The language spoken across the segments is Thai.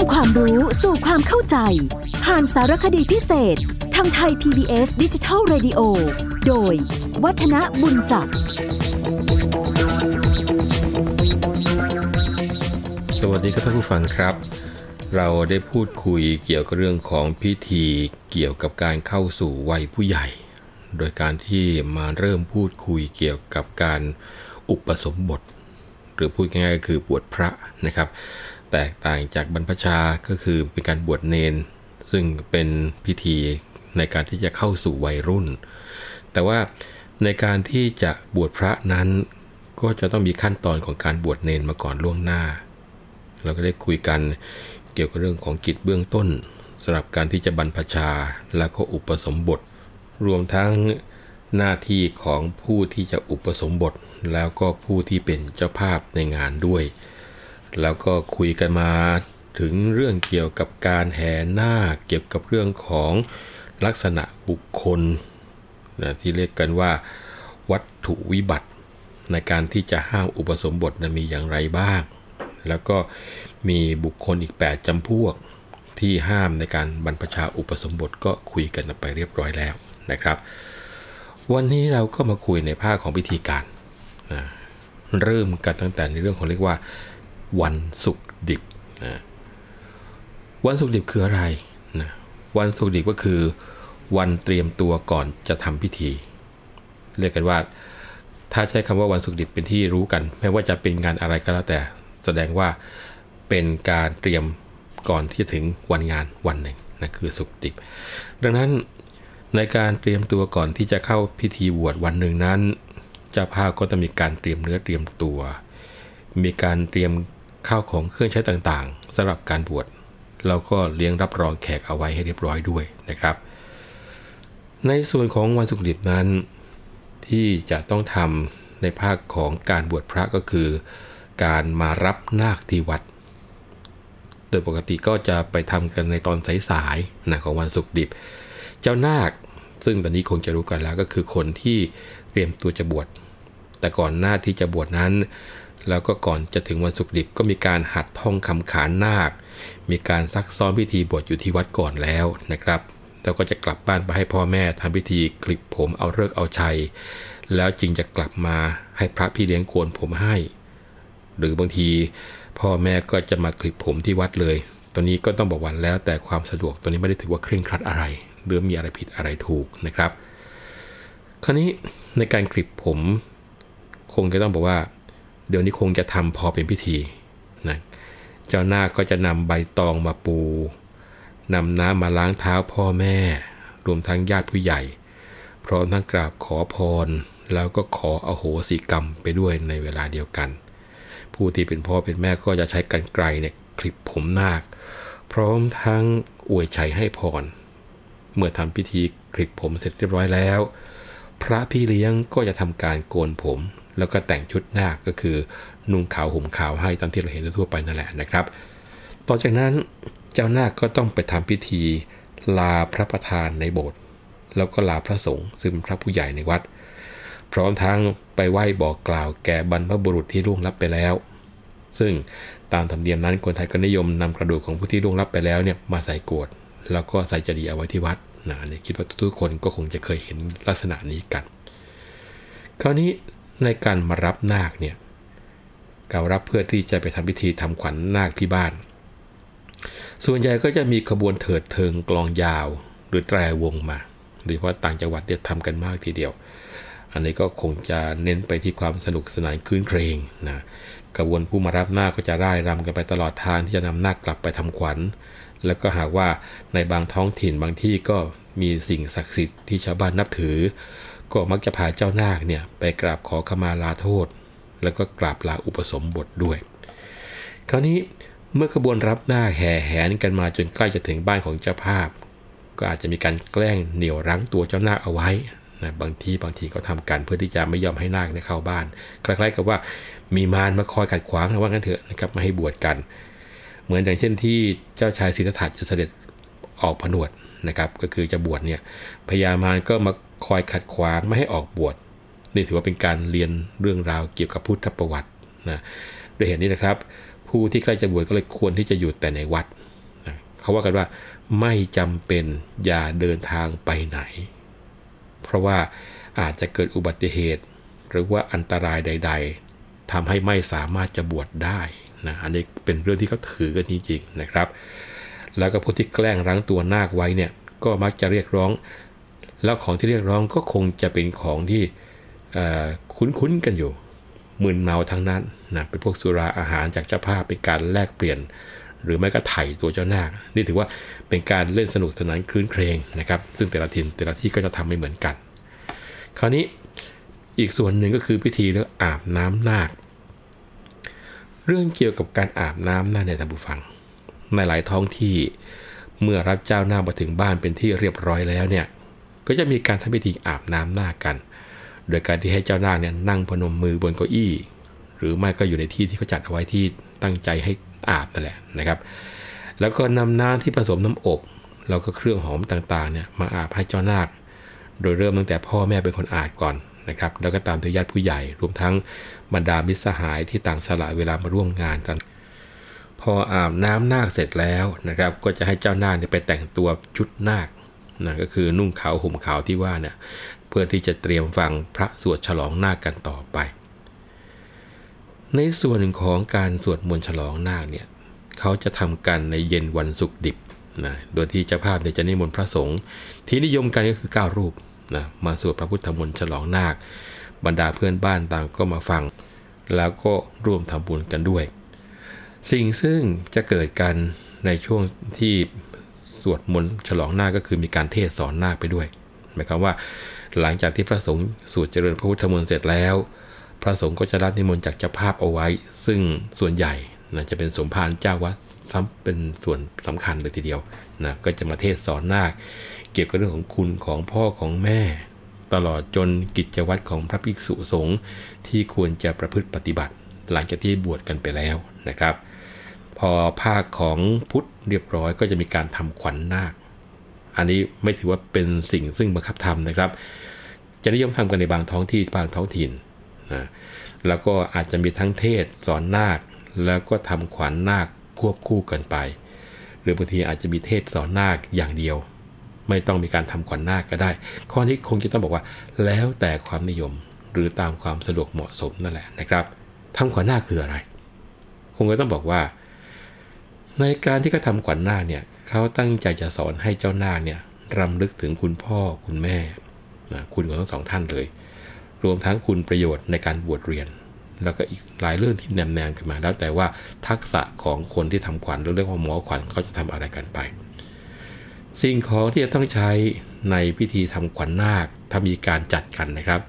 ำความรู้สู่ความเข้าใจ ผ่านสารคดีพิเศษ ทางไทย PBS ดิจิทัล Radio โดย วัฒนบุญจับ สวัสดีครับท่านผู้ฟังครับ เราได้พูดคุยเกี่ยวกับเรื่องของพิธีเกี่ยวกับการเข้าสู่วัยผู้ใหญ่ โดยการที่มาเริ่มพูดคุยเกี่ยวกับการอุปสมบท หรือพูดง่ายๆก็คือบวชพระนะครับ แตกต่างจากบรรพชาก็คือเป็นการบวชเนน ซึ่งเป็นพิธีในการที่จะเข้าสู่วัยรุ่น แต่ว่าในการที่จะบวชพระนั้น ก็จะต้องมีขั้นตอนของการบวชเนนมาก่อนล่วงหน้า เราก็ได้คุยกันเกี่ยวกับเรื่องของกิจเบื้องต้นสำหรับการที่จะบรรพชาและก็อุปสมบท รวมทั้งหน้าที่ของผู้ที่จะอุปสมบท แล้วก็ผู้ที่เป็นเจ้าภาพในงานด้วย แล้วก็คุยกันมาถึงเรื่องเกี่ยวกับการแห่หน้าคเกี่ยวกับเรื่องของลักษณะบุคคลนะที่เรียกกันว่า วัตถุวิบัติ ในการที่จะห้ามอุปสมบทนะมีอย่างไรบ้าง แล้วก็มีบุคคลอีก 8จำพวกที่ห้ามในการบรรพชาอุปสมบทก็คุยกันไปเรียบร้อยแล้วนะครับ วันนี้เราก็มาคุยในภาคของพิธีการนะเริ่มกันตั้งแต่ในเรื่องของเรียกว่า วันศุกดิบนะวันศุกดิบคืออะไรนะวันศุกดิบก็คือ วันเตรียมตัวก่อนจะทำพิธี เรียกกันว่า ถ้าใช้คำว่าวันศุกดิบเป็นที่รู้กัน ไม่ว่าจะเป็นงานอะไรก็แล้วแต่ แสดงว่าเป็นการเตรียมก่อนที่จะถึงวันงานวันหนึ่งนะคือศุกดิบ ดังนั้นในการเตรียมตัวก่อนที่จะเข้าพิธีบวชวันหนึ่งนั้นเจ้าภาพก็จะมีการเตรียมเนื้อเตรียมตัว มีการเตรียม ข้าวของเครื่องใช้ต่างๆสำหรับการบวชเราก็เลี้ยงรับรองแขกเอาไว้ให้เรียบร้อยด้วยนะครับ ในส่วนของวันศุกร์ดิบนั้น ที่จะต้องทำในภาคของการบวชพระก็คือ การมารับนาคที่วัด โดยปกติก็จะไปทำกันในตอนสายๆนะของวันศุกดิบ เจ้านาคซึ่งตอนนี้คงจะรู้กันแล้วก็คือคนที่เตรียมตัวจะบวชแต่ก่อนหน้าที่จะบวชนั้น แล้วก็ก่อนจะถึงวันศุกร์ดิบก็มีการหัดท่องคำขานนาค มีการซักซ้อมพิธีบวชอยู่ที่วัดก่อนแล้วนะครับแล้วก็จะกลับบ้านไปให้พ่อแม่ทำพิธีคลิปผมเอาเลิกเอาชัย แล้วจึงจะกลับมาให้พระพี่เลี้ยงโกนผมให้ หรือบางทีพ่อแม่ก็จะมาคลิปผมที่วัดเลย ตัวนี้ก็ต้องบอกวันแล้วแต่ความสะดวกตัวนี้ไม่ได้ถือว่าเคร่งครัดอะไร หรือมีอะไรผิดอะไรถูกนะครับ คราวนี้ในการคลิปผม คงจะต้องบอกว่า เดี๋ยวนี้คงจะทำพอเป็นพิธีนะเจ้าหน้าก็จะนำใบตองมาปูนำน้ำมาล้างเท้าพ่อแม่ รวมทั้งญาติผู้ใหญ่ พร้อมทั้งกราบขอพร แล้วก็ขออโหสิกรรมไปด้วยในเวลาเดียวกัน ผู้ที่เป็นพ่อเป็นแม่ก็จะใช้กันไกลเนี่ยคลิปผมนาค พร้อมทั้งอวยชัยให้พร เมื่อทำพิธีคลิปผมเสร็จเรียบร้อยแล้ว พระพี่เลี้ยงก็จะทำการโกนผม แล้วก็แต่งชุดนาคก็คือนุ่งขาวห่มขาวให้ตามที่เราเห็นทั่วไปนั่นแหละนะครับ ต่อจากนั้นเจ้านาคก็ต้องไปทำพิธีลาพระประธานในโบสถ์แล้วก็ลาพระสงฆ์ซึ่งเป็นพระผู้ใหญ่ในวัด พร้อมทั้งไปไหว้บอกกล่าวแก่บรรพบุรุษที่ล่วงลับไปแล้ว ซึ่งตามธรรมเนียมนั้นคนไทยก็นิยมนำกระดูกของผู้ที่ล่วงลับไปแล้วเนี่ยมาใส่โกรธแล้วก็ใส่จดีเอาไว้ที่วัดนะนนี้คิดว่าทุกๆคนก็คงจะเคยเห็นลักษณะนี้กัน คราวนี้ ในการมารับนาคเนี่ยการรับเพื่อที่จะไปทำพิธีทำขวัญนาคที่บ้าน ส่วนใหญ่ก็จะมีขบวนเถิดเทิงกลองยาวหรือแตรวงมาโดยเฉพาะต่างจังหวัดเนี่ยทำกันมากทีเดียว อันนี้ก็คงจะเน้นไปที่ความสนุกสนานคืนเครงนะกระบวนผู้มารับนาคก็จะร่ายรำกันไปตลอดทางที่จะนำนาคกลับไปทำขวัญ แล้วก็หากว่าในบางท้องถิ่นบางที่ก็มีสิ่งศักดิ์สิทธิ์ที่ชาวบ้านนับถือ ก็มักจะพาเจ้านาคเนี่ยไปกราบขอขมาลาโทษ แล้วก็กราบลาอุปสมบทด้วย คราวนี้เมื่อขบวนรับหน้าแห่แหนกันมาจนใกล้จะถึงบ้านของเจ้าภาพ ก็อาจจะมีการแกล้งเหนี่ยวรั้งตัวเจ้านาคเอาไว้นะบางทีบางทีก็ทำกันเพื่อที่จะไม่ยอมให้นาคได้เข้าบ้าน คล้ายๆกับว่ามีมารมาคอยขัดขวางนะว่างั้นเถอะนะครับไม่ให้บวชกัน เหมือนอย่างเช่นที่เจ้าชายสิทธัตถะจะเสด็จออกผนวดนะครับ ก็คือจะบวชเนี่ยพญามารก็มา คอยขัดขวางไม่ให้ออกบวชนี่ถือว่าเป็นการเรียนเรื่องราวเกี่ยวกับพุทธประวัตินะด้วยเหตุนี้นะครับ ผู้ที่ใกล้จะบวชก็เลยควรที่จะอยู่แต่ในวัดเขาว่ากันว่าไม่จำเป็นอย่าเดินทางไปไหน เพราะว่าอาจจะเกิดอุบัติเหตุ หรือว่าอันตรายใด ๆทำให้ไม่สามารถจะบวชได้นะอันนี้เป็นเรื่องที่เขาถือกันจริงๆนะครับ แล้วก็ผู้ที่แกล้งรั้งตัวนาคไว้เนี่ยก็มักจะเรียกร้อง แล้วของที่เรียกร้องก็คงจะเป็นของที่คุ้นๆกันอยู่มึนเมาทั้งนั้นนะเป็นพวกสุราอาหารจากเจ้าภาพเป็นการแลกเปลี่ยน หรือไม่ก็ไถ่ตัวเจ้านาค นี่ถือว่าเป็นการเล่นสนุกสนานคลื้นเครงนะครับ ซึ่งแต่ละถิ่นแต่ละที่ก็จะทำไม่เหมือนกัน คราวนี้อีกส่วนหนึ่งก็คือพิธีเรื่องอาบน้ำนาค เรื่องเกี่ยวกับการอาบน้ำนาคในท่านผู้ฟัง ในหลายท้องที่เมื่อรับเจ้านาคมาถึงบ้านเป็นที่เรียบร้อยแล้วเนี่ย ก็จะมีการทำพิธีอาบน้ำนาคกัน โดยการที่ให้เจ้านาคเนี่ยนั่งพนมมือบนเก้าอี้ หรือไม่ก็อยู่ในที่ที่เขาจัดเอาไว้ที่ตั้งใจให้อาบนั่นแหละนะครับ แล้วก็นำน้ำที่ผสมน้ำอบแล้วก็เครื่องหอมต่างๆเนี่ยมาอาบให้เจ้านาค โดยเริ่มตั้งแต่พ่อแม่เป็นคนอาบก่อนนะครับ แล้วก็ตามด้วยญาติผู้ใหญ่ รวมทั้งบรรดามิตรสหายที่ต่างสละเวลามาร่วมงานกัน พออาบน้ำนาคเสร็จแล้วนะครับ ก็จะให้เจ้านาคไปแต่งตัวชุดนาค นะก็คือนุ่งขาวห่มขาวที่ว่าเนี่ยเพื่อที่จะเตรียมฟังพระสวดฉลองนาคกันต่อไป ในส่วนของการสวดมนต์ฉลองนาคเนี่ยเขาจะทำกันในเย็นวันศุกร์ดิบนะโดยที่เจ้าภาพเนี่ยจะนิมนต์พระสงฆ์ที่นิยมกันก็คือ 9 รูปนะมาสวดพระพุทธมนต์ฉลองนาค บรรดาเพื่อนบ้านต่างก็มาฟัง แล้วก็ร่วมทำบุญกันด้วย สิ่งซึ่งจะเกิดกันในช่วงที่ สวดมนต์ฉลองหน้าก็คือมีการเทศสอนหน้าไปด้วยหมายความว่า หลังจากที่พระสงฆ์สวดเจริญพระพุทธมนต์เสร็จแล้ว พระสงฆ์ก็จะรับนิมนต์จากเจ้าภาพเอาไว้ ซึ่งส่วนใหญ่นะจะเป็นสมภารเจ้าวัดซ้ำเป็นส่วนสำคัญเลยทีเดียวนะก็จะมาเทศสอนนาค เกี่ยวกับเรื่องของคุณของพ่อของแม่ ตลอดจนกิจวัตรของพระภิกษุสงฆ์ที่ควรจะประพฤติปฏิบัติ หลังจากที่บวชกันไปแล้วนะครับ พอภาคของพุทธเรียบร้อยก็จะมีการทำขวัญนนาค อันนี้ไม่ถือว่าเป็นสิ่งซึ่งบังคับทำนะครับ จะนิยมทำกันในบางท้องที่บางท้องถิ่นนะแล้วก็อาจจะมีทั้งเทศสอนนาค แล้วก็ทำขวัญนนาคควบคู่กันไป หรือบางทีอาจจะมีเทศสอนนาคอย่างเดียว ไม่ต้องมีการทำขวัญนนาคก็ได้ ข้อนี้คงจะต้องบอกว่า แล้วแต่ความนิยมหรือตามความสะดวกเหมาะสมนั่นแหละนะครับทำขวัญนาคคืออะไร คงจะต้องบอกว่า ในการที่เขาทำขวัญนาคเนี่ยเขาตั้งใจจะสอนให้เจ้านาคเนี่ยรำลึกถึงคุณพ่อคุณแม่นะคุณของทั้งสองท่านเลย รวมทั้งคุณประโยชน์ในการบวชเรียน แล้วก็อีกหลายเรื่องที่แนมแนมกันมา แล้วแต่ว่าทักษะของคนที่ทำขวัญหรือเรียกว่าหมอขวัญเขาจะทำอะไรกันไป สิ่งของที่จะต้องใช้ในพิธีทำขวัญนาคถ้ามีการจัดกันนะครับ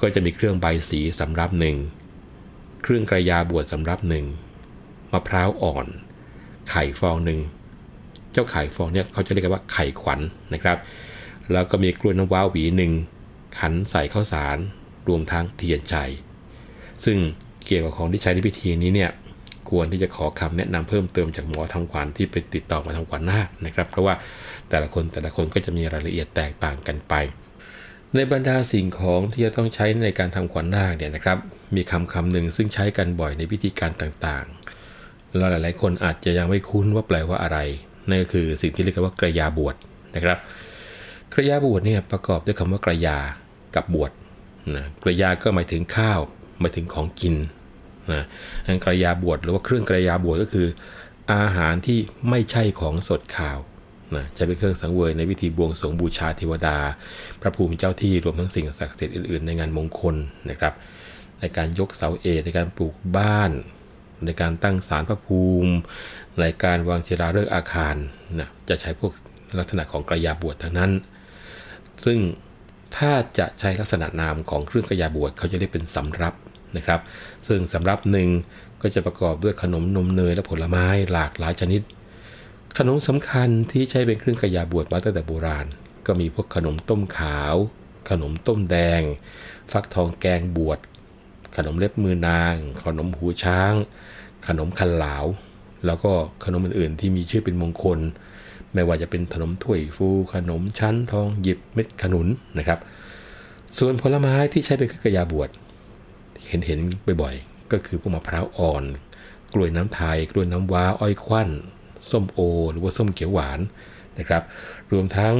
ก็จะมีเครื่องใบสีสำรับหนึ่งเครื่องกระยาบวชสำรับหนึ่งมะพร้าวอ่อน ไข่ฟองหนึ่ง เจ้าไข่ฟองเนี่ยเขาจะเรียกว่าไข่ขวัญนนะครับ แล้วก็มีกล้วยน้ำว้าหวีหนึ่งขันใส่ข้าวสาร รวมทั้งเทียนใจซึ่งเกี่ยวกับของที่ใช้ในพิธีนี้เนี่ยควรที่จะขอคำแนะนำเพิ่มเติมจากหมอทำขวัญที่ไปติดต่อมาทำขวัญนาคนะครับ เพราะว่าแต่ละคนแต่ละคนก็จะมีรายละเอียดแตกต่างกันไป ในบรรดาสิ่งของที่จะต้องใช้ในการทำขวัญนาคเนี่ยนะครับ มีคำคำหนึ่งซึ่งใช้กันบ่อยในพิธีการต่าง เราหลายๆ คนอาจจะยังไม่คุ้นว่าแปลว่าอะไรนั่นก็คือสิ่งที่เรียกว่ากระยาบวชนะครับ กระยาบวชเนี่ยประกอบด้วยคำว่ากระยากับบวชนะกระยาก็หมายถึงข้าวหมายถึงของกินนะกระยาบวชหรือว่าเครื่องกระยาบวชก็คือ อาหารที่ไม่ใช่ของสดข่าวนะจะเป็นเครื่องสังเวยในวิธีบวงสรวงบูชาเทวดา พระภูมิเจ้าที่รวมทั้งสิ่งศักดิ์สิทธิ์อื่นๆ ในงานมงคลนะครับ ในการยกเสาเอกในการปลูกบ้าน ในการตั้งศาลพระภูมิ ในการวางศิลาฤกษ์อาคารนะจะใช้พวกลักษณะของกระยาบวชทั้งนั้น ซึ่งถ้าจะใช้ลักษณะนามของเครื่องกระยาบวชเขาจะเรียกเป็นสำรับนะครับ ซึ่งสำรับหนึ่งก็จะประกอบด้วยขนมนมเนยและผลไม้หลากหลายชนิด ขนมสำคัญที่ใช้เป็นเครื่องกระยาบวชมาตั้งแต่โบราณ ก็มีพวกขนมต้มขาว ขนมต้มแดง ฟักทองแกงบวช ขนมเล็บมือนาง ขนมหูช้าง ขนมคันหลาว แล้วก็ขนมอื่นๆ ที่มีชื่อเป็นมงคล ไม่ว่าจะเป็นขนมถ้วยฟู ขนมชั้นทองหยิบเม็ดขนุนนะครับ ส่วนผลไม้ที่ใช้เป็นเครื่องกระยาบวชเห็นเห็นบ่อยๆ ก็คือพวกมะพร้าวอ่อน กล้วยน้ำไทย กล้วยน้ำว้า อ้อยควันส้มโอ หรือว่าส้มเขียวหวานนะครับ รวมทั้ง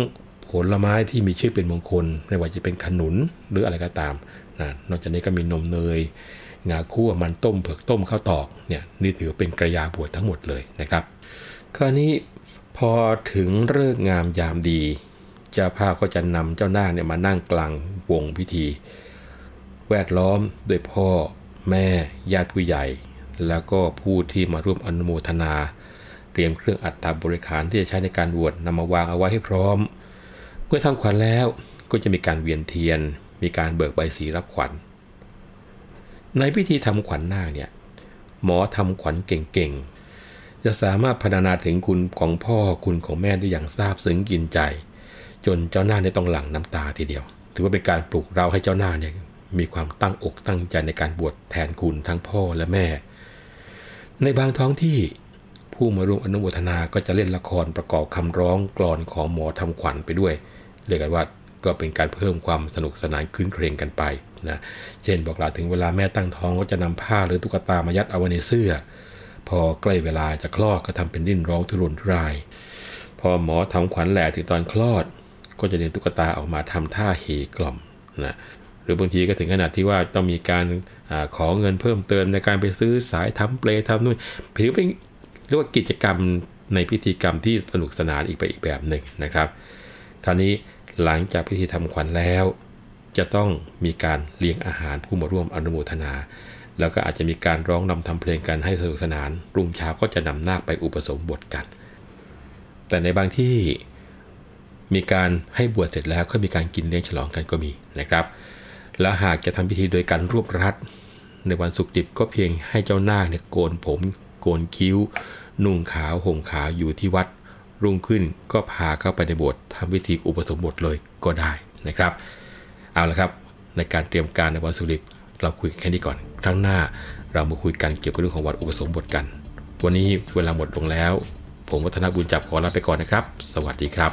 ผลไม้ที่มีชื่อเป็นมงคล ไม่ว่าจะเป็นขนุนหรืออะไรก็ตาม นะนอกจากนี้ก็มีนมเนย งาคั่วมันต้มเผือกต้มข้าวตอกเนี่ยนี่ถือเป็นกระยาบวชทั้งหมดเลยนะครับ คราวนี้พอถึงเลิกงามยามดี เจ้าภาพก็จะนำเจ้านาคเนี่ยมานั่งกลางวงพิธี แวดล้อมด้วยพ่อแม่ญาติผู้ใหญ่ แล้วก็ผู้ที่มาร่วมอนุโมทนา เตรียมเครื่องอัฐบริขารที่จะใช้ในการบวชนำมาวางเอาไว้ให้พร้อม เมื่อทำขวัญแล้วก็จะมีการเวียนเทียน มีการเบิกใบสีรับขวัญ ในพิธีทำขวัญนาคเนี่ยหมอทำขวัญเก่งๆ จะสามารถพรรณนาถึงคุณของพ่อคุณของแม่ได้อย่างซาบซึ้งกินใจ จนเจ้าหน้าเนี่ยต้องหลั่งน้ำตาทีเดียว ถือว่าเป็นการปลุกเราให้เจ้าหน้าเนี่ยมีความตั้งอกตั้งใจในการบวชแทนคุณทั้งพ่อและแม่ ในบางท้องที่ผู้มาร่วมอนุโมทนาก็จะเล่นละครประกอบคำร้องกลอนของหมอทำขวัญไปด้วย เรียกกันว่า ก็เป็นการเพิ่มความสนุกสนานคืนเครงกันไปนะเช่นบอกลาถึงเวลาแม่ตั้งท้องก็จะนำผ้าหรือตุ๊กตามายัดเอาไว้ในเสื้อ พอใกล้เวลาจะคลอดก็ทำเป็นดิ้นร้องทุรนทุราย พอหมอทำขวัญแหล่ถึงตอนคลอด ก็จะเรียนตุ๊กตาออกมาทำท่าเฮกล่อมนะหรือบางทีก็ถึงขนาดที่ว่าต้องมีการอขอเงินเพิ่มเติมในการไปซื้อสายทำเปลทำนู่นถือเป็นเรียกว่ากิจกรรมในพิธีกรรมที่สนุกสนานอีกไปอีกแบบหนึ่งนะครับคราวนี้ หลังจากพิธีทำขวัญแล้ว จะต้องมีการเลี้ยงอาหารผู้มาร่วมอนุโมทนา แล้วก็อาจจะมีการร้องนำทำเพลงกันให้สนุกสนาน รุ่งเช้าก็จะนำนาคไปอุปสมบทกัน แต่ในบางที่มีการให้บวชเสร็จแล้วก็มีการกินเลี้ยงฉลองกันก็มีนะครับ แล้วหากจะทำพิธีโดยการรวบรัด ในวันสุกดิบก็เพียงให้เจ้านาคเนี่ยโกนผม โกนคิ้ว นุ่งขาวห่มขาวอยู่ที่วัด รุ่งขึ้นก็พาเข้าไปในโบสถ์ทำพิธีอุปสมบทเลยก็ได้นะครับ เอาละครับ ในการเตรียมการในวันสุกดิบเราคุยแค่นี้ก่อน ครั้งหน้าเรามาคุยกันเกี่ยวกับเรื่องของวัดอุปสมบทกัน วันนี้เวลาหมดลงแล้ว ผมวัฒนบุญจับขอลาไปก่อนนะครับ สวัสดีครับ